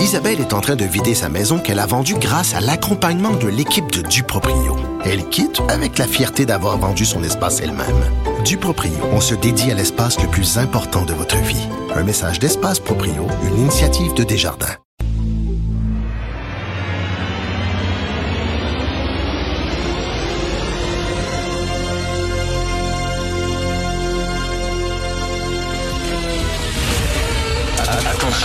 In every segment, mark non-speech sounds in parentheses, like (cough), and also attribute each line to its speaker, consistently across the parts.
Speaker 1: Isabelle est en train de vider sa maison qu'elle a vendue grâce à l'accompagnement de l'équipe de Duproprio. Elle quitte avec la fierté d'avoir vendu son espace elle-même. Duproprio, on se dédie à l'espace le plus important de votre vie. Un message d'Espace Proprio, une initiative de Desjardins.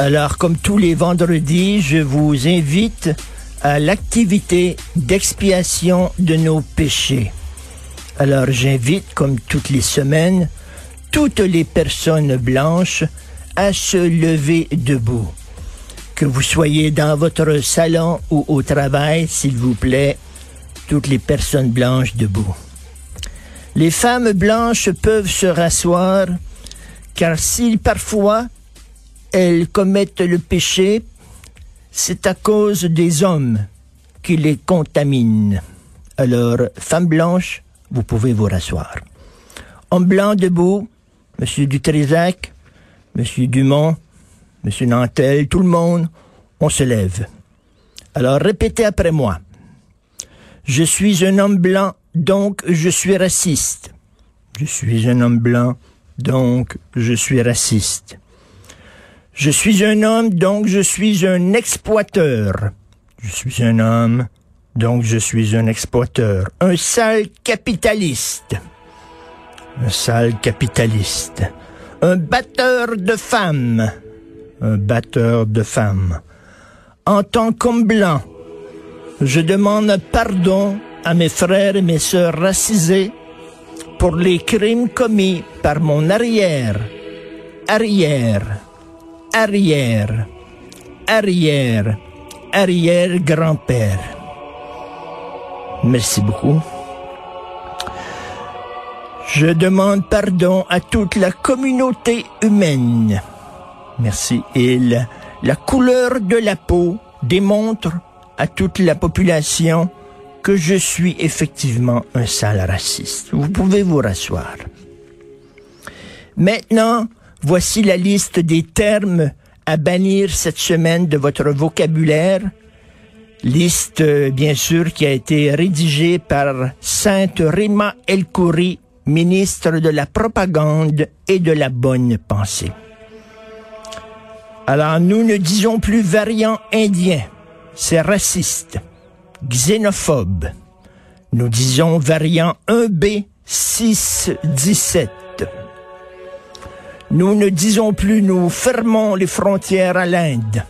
Speaker 2: Alors, comme tous les vendredis, je vous invite à l'activité d'expiation de nos péchés. Alors, j'invite, comme toutes les semaines, toutes les personnes blanches à se lever debout. Que vous soyez dans votre salon ou au travail, s'il vous plaît, toutes les personnes blanches debout. Les femmes blanches peuvent se rasseoir, car si parfois elles commettent le péché, c'est à cause des hommes qui les contaminent. Alors, femme blanche, vous pouvez vous rasseoir. Homme blanc debout, Monsieur Dutrézac, Monsieur Dumont, Monsieur Nantel, tout le monde, on se lève. Alors, répétez après moi. Je suis un homme blanc, donc je suis raciste. Je suis un homme blanc, donc je suis raciste. Je suis un homme, donc je suis un exploiteur. Je suis un homme, donc je suis un exploiteur. Un sale capitaliste. Un sale capitaliste. Un batteur de femmes. Un batteur de femmes. En tant qu'homme blanc, je demande pardon à mes frères et mes sœurs racisés pour les crimes commis par mon arrière, arrière, arrière, arrière, arrière-grand-père. Merci beaucoup. Je demande pardon à toute la communauté humaine. Merci. Et la, la couleur de la peau démontre à toute la population que je suis effectivement un sale raciste. Vous pouvez vous rasseoir. Maintenant, voici la liste des termes à bannir cette semaine de votre vocabulaire. Liste, euh, bien sûr, qui a été rédigée par Sainte Rima El Khoury, ministre de la propagande et de la bonne pensée. Alors, nous ne disons plus variant indien, c'est raciste, xénophobe. Nous disons variant 1B 617. Nous ne disons plus nous fermons les frontières à l'Inde.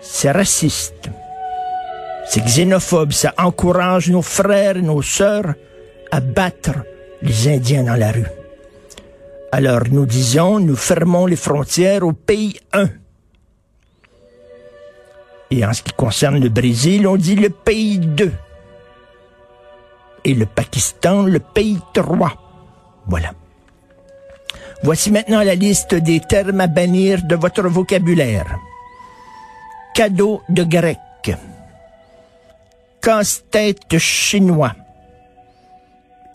Speaker 2: C'est raciste. C'est xénophobe. Ça encourage nos frères et nos sœurs à battre les Indiens dans la rue. Alors nous disons, nous fermons les frontières au pays 1. Et en ce qui concerne le Brésil, on dit le pays 2. Et le Pakistan, le pays 3. Voilà. Voici maintenant la liste des termes à bannir de votre vocabulaire. Cadeau de grec. Casse-tête chinois.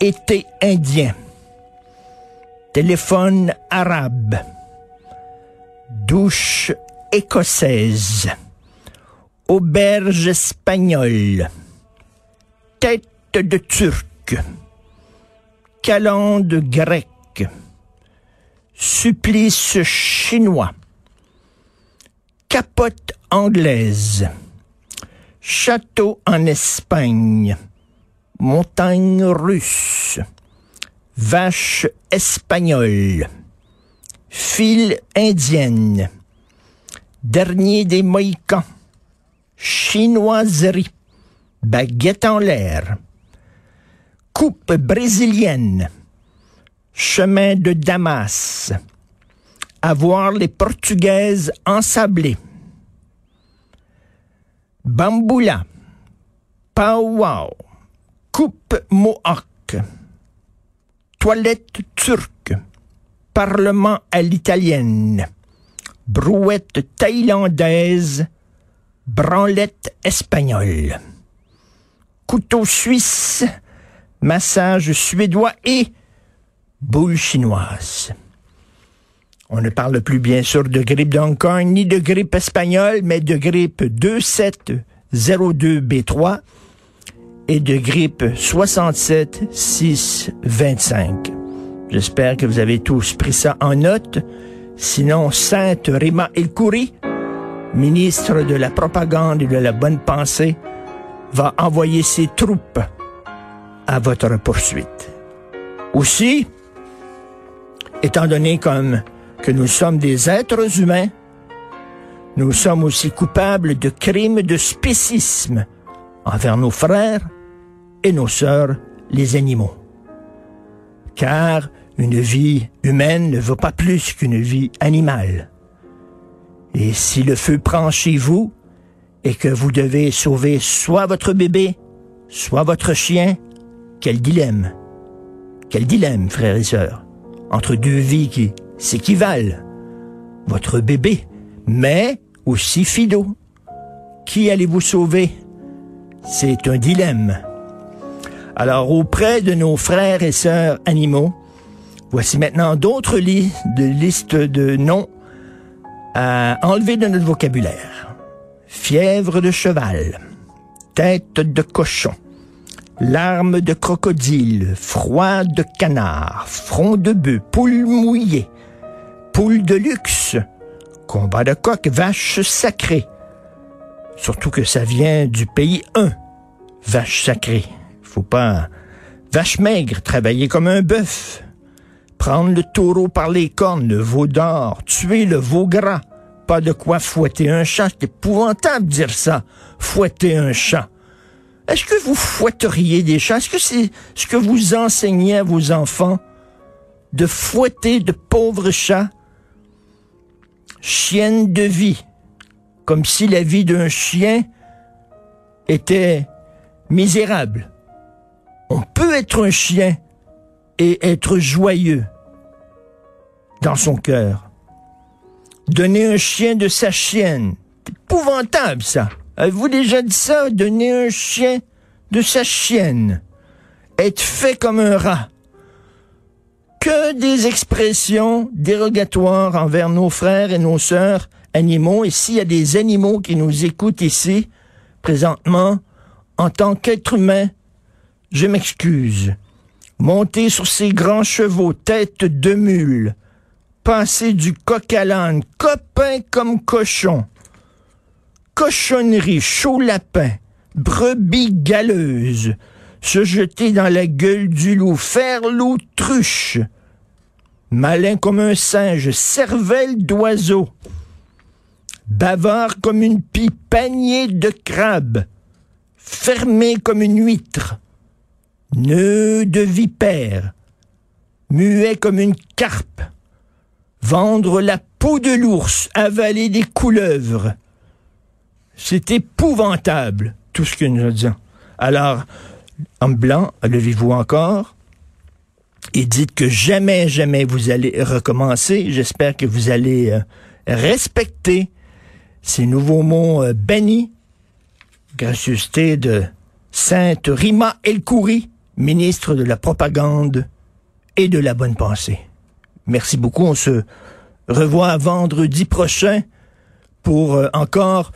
Speaker 2: Été indien. Téléphone arabe. Douche écossaise. Auberge espagnole. Tête de turc. Calende grecque supplice chinois, capote anglaise, château en Espagne, montagne russe, vache espagnole, file indienne, dernier des Mohicans, chinoiserie, baguette en l'air, coupe brésilienne, chemin de Damas, avoir les Portugaises ensablées, Bamboula, Powwow, Coupe Mohawk, Toilette turque, Parlement à l'italienne, Brouette thaïlandaise, Branlette espagnole, Couteau suisse, Massage suédois et Boule chinoise. On ne parle plus bien sûr de grippe d'Hong Kong ni de grippe espagnole, mais de grippe 2702B3 et de grippe 67625. J'espère que vous avez tous pris ça en note. Sinon, Sainte Rima El Khoury, ministre de la propagande et de la bonne pensée, va envoyer ses troupes à votre poursuite. Aussi, étant donné comme que nous sommes des êtres humains, nous sommes aussi coupables de crimes de spécisme envers nos frères et nos sœurs, les animaux. Car une vie humaine ne vaut pas plus qu'une vie animale. Et si le feu prend chez vous et que vous devez sauver soit votre bébé, soit votre chien, quel dilemme. Quel dilemme, frères et sœurs, entre deux vies qui s'équivalent. Votre bébé, mais aussi Fido. Qui allez-vous sauver? C'est un dilemme. Alors, auprès de nos frères et sœurs animaux, voici maintenant d'autres listes de noms à enlever de notre vocabulaire. Fièvre de cheval, tête de cochon, larmes de crocodile, froid de canard, front de bœuf, poule mouillée, poule de luxe, combat de coq, vache sacrée. Surtout que ça vient du pays 1, vache sacrée. Faut pas... Vache maigre, travailler comme un bœuf. Prendre le taureau par les cornes, le veau d'or, tuer le veau gras. Pas de quoi fouetter un chat. C'est épouvantable de dire ça. Fouetter un chat. Est-ce que vous fouetteriez des chats? Est-ce que c'est ce que vous enseignez à vos enfants? De fouetter de pauvres chats? Chienne de vie. Comme si la vie d'un chien était misérable. On peut être un chien et être joyeux dans son cœur. Donner un chien de sa chienne. C'est épouvantable, ça. Avez-vous déjà dit ça? Donner un chien de sa chienne? Être fait comme un rat. Que des expressions dérogatoires envers nos frères et nos sœurs animaux. Et s'il y a des animaux qui nous écoutent ici, présentement, en tant qu'être humain, je m'excuse. Monter sur ces grands chevaux, tête de mule, passer du coq à l'âne, copain comme cochon, cochonnerie, chaud lapin, brebis galeuse, se jeter dans la gueule du loup, faire l'autruche, malin comme un singe, cervelle d'oiseau, bavard comme une pie, panier de crabe, fermé comme une huître, nœud de vipère, muet comme une carpe, vendre la peau de l'ours, avaler des couleuvres, c'est épouvantable, tout ce que nous disons. Alors, en blanc, levez-vous encore et dites que jamais, jamais vous allez recommencer. J'espère que vous allez euh, respecter ces nouveaux mots euh, bannis. Gracieuseté de Sainte Rima El Khoury, ministre de la propagande et de la bonne pensée. Merci beaucoup. On se revoit vendredi prochain pour euh, encore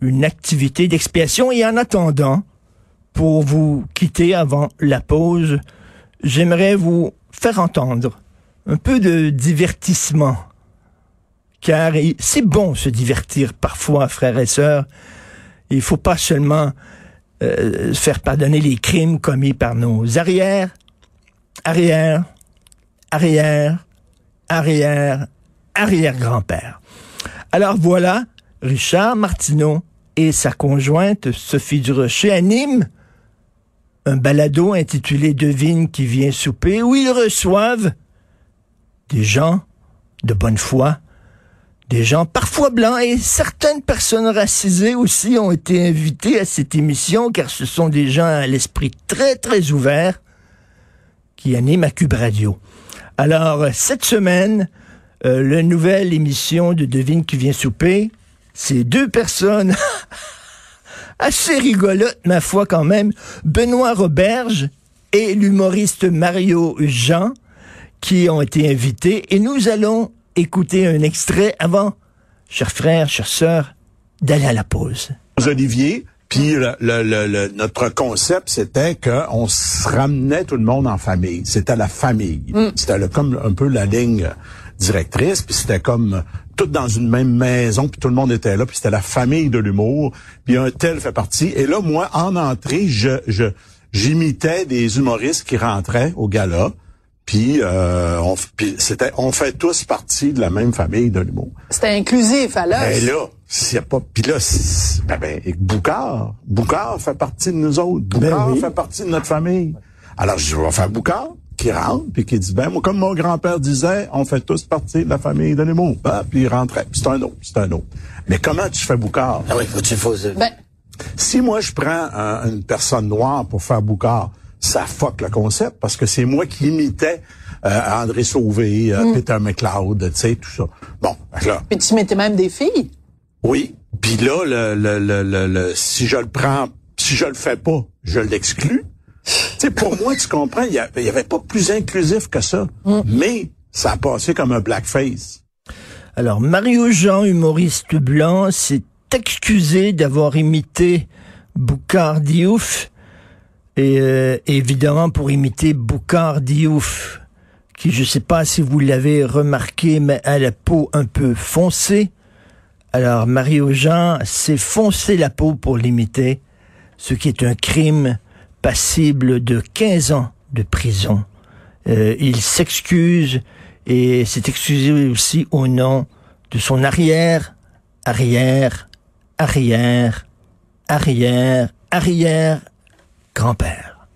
Speaker 2: une activité d'expiation. Et en attendant, pour vous quitter avant la pause, j'aimerais vous faire entendre un peu de divertissement. Car c'est bon se divertir parfois, frères et sœurs. Il faut pas seulement euh, faire pardonner les crimes commis par nos arrières, arrière, arrière, arrière, arrière-grand-père. Alors voilà, Richard Martineau et sa conjointe Sophie Durocher animent un balado intitulé Devine qui vient souper où ils reçoivent des gens de bonne foi, des gens parfois blancs et certaines personnes racisées aussi ont été invitées à cette émission car ce sont des gens à l'esprit très très ouvert qui animent à Cube Radio. Alors cette semaine, euh, la nouvelle émission de Devine qui vient souper, c'est deux personnes (laughs) assez rigolotes ma foi quand même, Benoît Roberge et l'humoriste Mario Jean qui ont été invités et nous allons écouter un extrait avant, chers frères, chères sœurs, d'aller à la pause.
Speaker 3: Olivier, puis le, le, le, notre concept, c'était qu'on se ramenait tout le monde en famille. C'était la famille. C'était comme un peu la ligne directrice, puis c'était comme tout dans une même maison, puis tout le monde était là, puis c'était la famille de l'humour, puis un tel fait partie. Et là, moi, en entrée, je, je j'imitais des humoristes qui rentraient au gala. Puis, euh, on, puis c'était, on fait tous partie de la même famille de l'humour.
Speaker 4: C'était inclusif, alors.
Speaker 3: Ben là, s'il y a pas, puis là, ben, ben, et Boucard, Boucard fait partie de nous autres. Boucard
Speaker 2: Ben oui.
Speaker 3: fait partie de notre famille. Alors, je vais faire Boucard, qui rentre, puis qui dit, ben, moi, comme mon grand-père disait, on fait tous partie de la famille de l'humour. Ben, puis il rentrait. C'est un autre, c'est un autre. Mais comment tu fais Boucard?
Speaker 5: Ah oui, faut tu faut.
Speaker 4: Ben,
Speaker 3: Si moi, je prends un- une personne noire pour faire Boucard, ça fuck le concept parce que c'est moi qui imitais euh, André Sauvé, euh, Peter McLeod, tu sais, tout ça. Bon, que là,
Speaker 4: puis tu mettais même des filles.
Speaker 3: oui. Puis là, le, le, le, le, le- si je le prends, si je le fais pas, je l'exclus. Sais, pour moi, tu comprends, il y, a- il y avait pas plus inclusif que ça. Mais ça a passé comme un blackface.
Speaker 2: Alors, Mario Jean, humoriste blanc, s'est excusé d'avoir imité Boucard Diouf. Et euh, évidemment, pour imiter Boucard Diouf, qui, je sais pas si vous l'avez remarqué, mais a la peau un peu foncée. Alors, Mario Jean s'est foncé la peau pour l'imiter, ce qui est un crime passible de 15 ans de prison. Euh, il s'excuse et s'est excusé aussi au nom de son arrière, arrière, arrière, arrière, arrière grand-père.